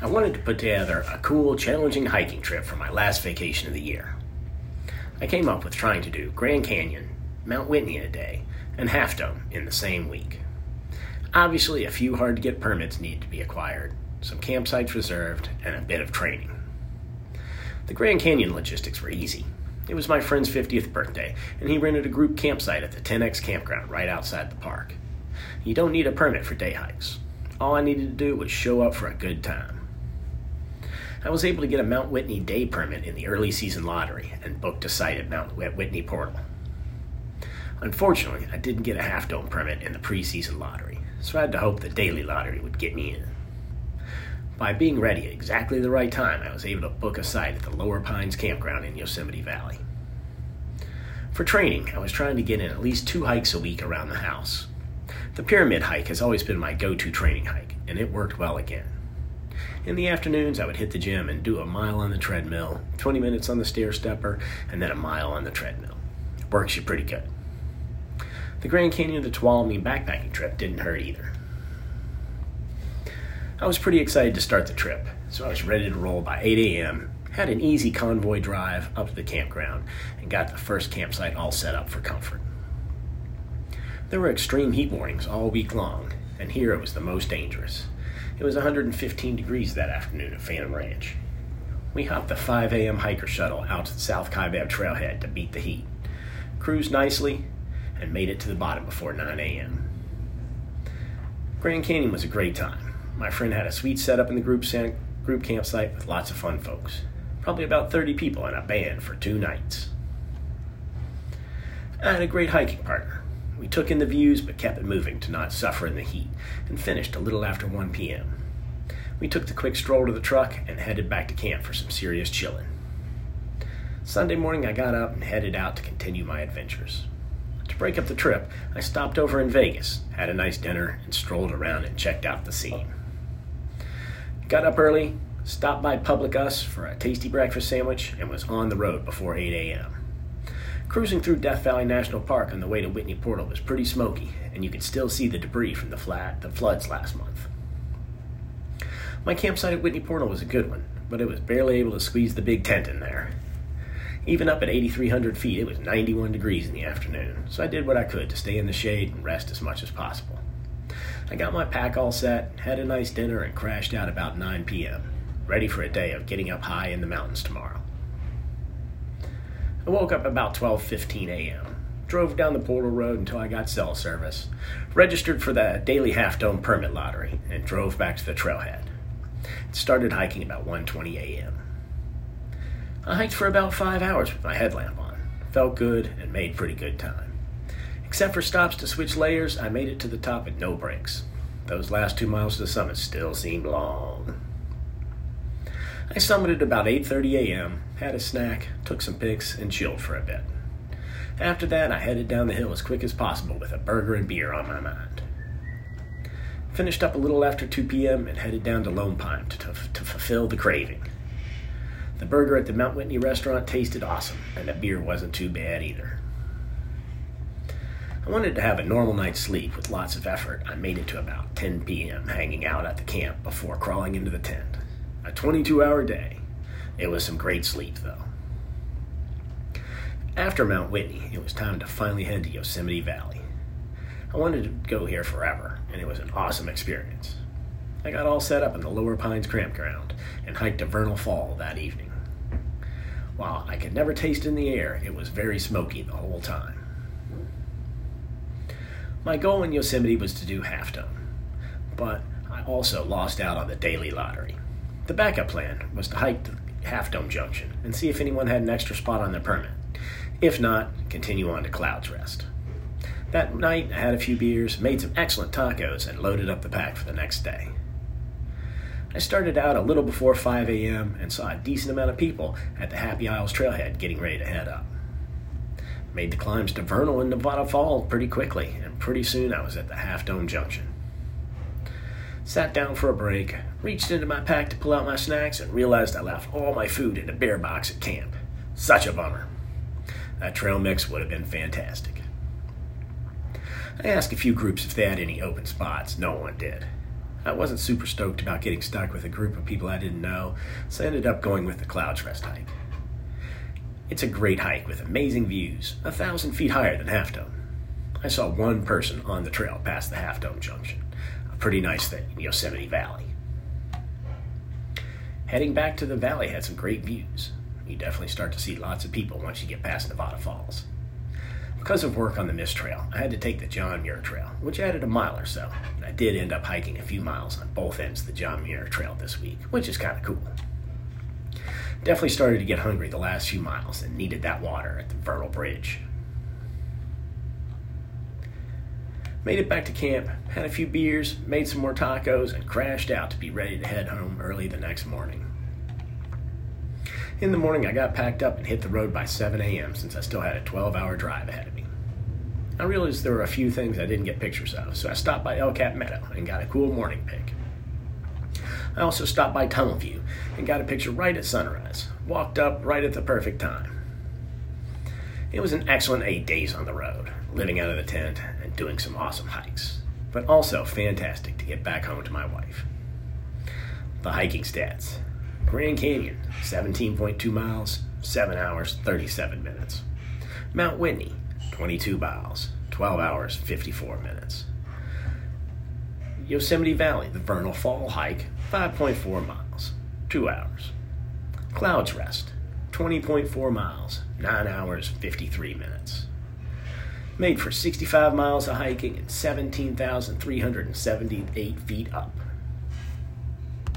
I wanted to put together a cool, challenging hiking trip for my last vacation of the year. I came up with trying to do Grand Canyon, Mount Whitney in a day, and Half Dome in the same week. Obviously, a few hard to get permits need to be acquired, some campsites reserved, and a bit of training. The Grand Canyon logistics were easy. It was my friend's 50th birthday, and he rented a group campsite at the 10X campground right outside the park. You don't need a permit for day hikes. All I needed to do was show up for a good time. I was able to get a Mount Whitney day permit in the early season lottery and booked a site at Mount Whitney Portal. Unfortunately, I didn't get a half dome permit in the preseason lottery, so I had to hope the daily lottery would get me in. By being ready at exactly the right time, I was able to book a site at the Lower Pines Campground in Yosemite Valley. For training, I was trying to get in at least two hikes a week around the house. The pyramid hike has always been my go to training hike, and it worked well again. In the afternoons, I would hit the gym and do a mile on the treadmill, 20 minutes on the stair stepper, and then a mile on the treadmill. It works you pretty good. The Grand Canyon the Tuolumne backpacking trip didn't hurt either. I was pretty excited to start the trip, so I was ready to roll by 8 a.m., had an easy convoy drive up to the campground, and got the first campsite all set up for comfort. There were extreme heat warnings all week long, and here it was the most dangerous. It was 115 degrees that afternoon at Phantom Ranch. We hopped the 5 a.m. hiker shuttle out to the South Kaibab trailhead to beat the heat, cruised nicely, and made it to the bottom before 9 a.m. Grand Canyon was a great time. My friend had a sweet setup in the group, group campsite with lots of fun folks. Probably about 30 people and a band for two nights. I had a great hiking partner. We took in the views but kept it moving to not suffer in the heat and finished a little after 1 p.m. We took the quick stroll to the truck and headed back to camp for some serious chilling. Sunday morning, I got up and headed out to continue my adventures. To break up the trip, I stopped over in Vegas, had a nice dinner, and strolled around and checked out the scene. Got up early, stopped by PublicUs for a tasty breakfast sandwich, and was on the road before 8 a.m. Cruising through Death Valley National Park on the way to Whitney Portal was pretty smoky, and you could still see the debris from the flat the floods last month. My campsite at Whitney Portal was a good one, but it was barely able to squeeze the big tent in there. Even up at 8,300 feet, it was 91 degrees in the afternoon, so I did what I could to stay in the shade and rest as much as possible. I got my pack all set, had a nice dinner, and crashed out about 9 p.m., ready for a day of getting up high in the mountains tomorrow. I woke up about 12:15 a.m. Drove down the Portal Road until I got cell service, registered for the daily half dome permit lottery, and drove back to the trailhead. Started hiking about 1:20 a.m. I hiked for about 5 hours with my headlamp on. Felt good and made pretty good time. Except for stops to switch layers, I made it to the top with no breaks. Those last 2 miles to the summit still seemed long. I summited about 8:30 a.m., had a snack, took some pics, and chilled for a bit. After that, I headed down the hill as quick as possible with a burger and beer on my mind. Finished up a little after 2 p.m. and headed down to Lone Pine to, to, to fulfill the craving. The burger at the Mount Whitney restaurant tasted awesome, and the beer wasn't too bad either. I wanted to have a normal night's sleep with lots of effort. I made it to about 10 p.m., hanging out at the camp before crawling into the tent. A 22 hour day. It was some great sleep, though. After Mount Whitney, it was time to finally head to Yosemite Valley. I wanted to go here forever, and it was an awesome experience. I got all set up in the Lower Pines campground and hiked to Vernal Fall that evening. While I could never taste in the air, it was very smoky the whole time. My goal in Yosemite was to do Half Dome, but I also lost out on the daily lottery. The backup plan was to hike to Half Dome Junction and see if anyone had an extra spot on their permit. If not, continue on to Clouds Rest. That night, I had a few beers, made some excellent tacos, and loaded up the pack for the next day. I started out a little before 5 a.m. and saw a decent amount of people at the Happy Isles trailhead getting ready to head up. Made the climbs to Vernal and Nevada Fall pretty quickly, and pretty soon I was at the Half Dome Junction. Sat down for a break, reached into my pack to pull out my snacks, and realized I left all my food in a bear box at camp. Such a bummer. That trail mix would have been fantastic. I asked a few groups if they had any open spots. No one did. I wasn't super stoked about getting stuck with a group of people I didn't know, so I ended up going with the Clouds Rest hike. It's a great hike with amazing views, a thousand feet higher than Half Dome. I saw one person on the trail past the Half Dome junction, pretty nice thing in Yosemite Valley. Heading back to the valley had some great views. You definitely start to see lots of people once you get past Nevada Falls. Because of work on the Mist Trail, I had to take the John Muir Trail, which added a mile or so. I did end up hiking a few miles on both ends of the John Muir Trail this week, which is kind of cool. Definitely started to get hungry the last few miles and needed that water at the Vernal Bridge. Made it back to camp, had a few beers, made some more tacos, and crashed out to be ready to head home early the next morning. In the morning, I got packed up and hit the road by 7 a.m. since I still had a 12 hour drive ahead of me. I realized there were a few things I didn't get pictures of, so I stopped by El Cap Meadow and got a cool morning pic. I also stopped by Tunnel View and got a picture right at sunrise, walked up right at the perfect time. It was an excellent eight days on the road, living out of the tent and doing some awesome hikes, but also fantastic to get back home to my wife. The hiking stats Grand Canyon, 17.2 miles, 7 hours, 37 minutes. Mount Whitney, 22 miles, 12 hours, 54 minutes. Yosemite Valley, the Vernal Fall hike, 5.4 miles, 2 hours. Clouds Rest, 20.4 miles, 9 hours, 53 minutes. Made for 65 miles of hiking and 17,378 feet up.